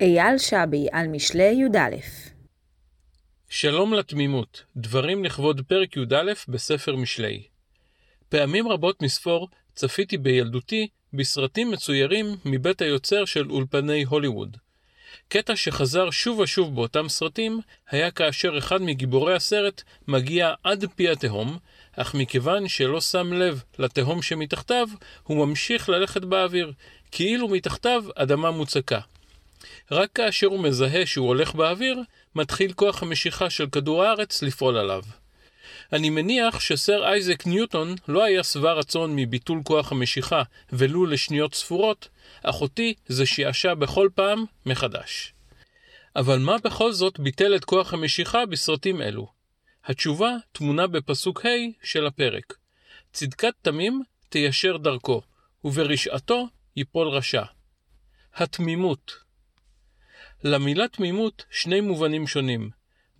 אייל שבי על משלי י"א שלום לתמימות, דברים לכבוד פרק י"א בספר משלי. פעמים רבות מספור צפיתי בילדותי בסרטים מצוירים מבית היוצר של אולפני הוליווד. קטע שחזר שוב ושוב באותם סרטים היה כאשר אחד מגיבורי הסרט מגיע עד פי התהום, אך מכיוון שלא שם לב לתהום שמתחתיו, הוא ממשיך ללכת באוויר, כאילו מתחתיו אדמה מוצקה. רק כאשר הוא מזהה שהוא הולך באוויר, מתחיל כוח המשיכה של כדור הארץ לפעול עליו. אני מניח שסר אייזק ניוטון לא היה שבע רצון מביטול כוח המשיכה ולו לשניות ספורות, אך אותי זה שעשע בכל פעם מחדש. אבל מה בכל זאת ביטל את כוח המשיכה בסרטים אלו? התשובה טמונה בפסוק ה' של הפרק. צדקת תמים תיישר דרכו, וברשעתו ייפול רשע. התמימות למילה תמימות שני מובנים שונים.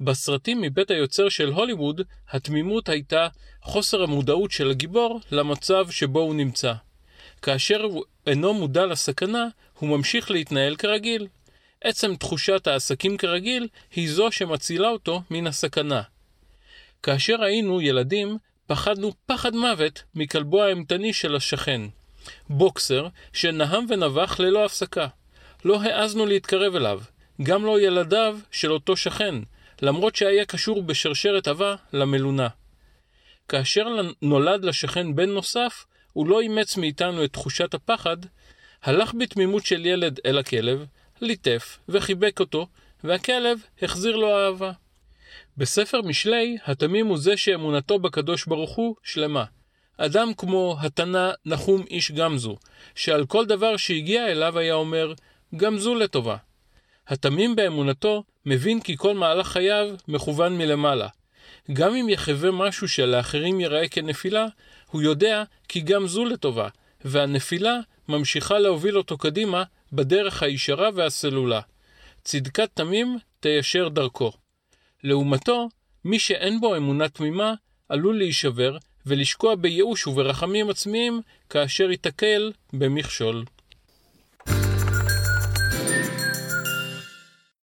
בסרטים מבית היוצר של הוליווד, התמימות הייתה חוסר המודעות של הגיבור למצב שבו הוא נמצא. כאשר הוא אינו מודע לסכנה, הוא ממשיך להתנהל כרגיל. עצם תחושת העסקים כרגיל היא זו שמצילה אותו מן הסכנה. כאשר היינו ילדים, פחדנו פחד מוות מכלבו האימתני של השכן. בוקסר שנהם ונבח ללא הפסקה. לא העזנו להתקרב אליו, גם לא ילדיו של אותו שכן, למרות שהיה קשור בשרשרת עבה למלונה. כאשר נולד לשכן בן נוסף, הוא לא אימץ מאיתנו את תחושת הפחד, הלך בתמימות של ילד אל הכלב, ליטף וחיבק אותו, והכלב החזיר לו אהבה. בספר משלי, התמים הוא זה שאמונתו בקדוש ברוך הוא שלמה. אדם כמו התנא נחום איש גמזו, שעל כל דבר שהגיע אליו היה אומר, גמזו לטובה. התמים באמונתו מבין כי כל מהלך חייו מכוון מלמעלה. גם אם יחווה משהו שלאחרים ייראה כנפילה, הוא יודע כי גם זו לטובה, והנפילה ממשיכה להוביל אותו קדימה בדרך הישרה והסלולה. צדקת תמים תיישר דרכו. לעומתו, מי שאין בו אמונה תמימה, עלול להישבר ולשקוע בייאוש וברחמים עצמיים כאשר ייתקל במכשול.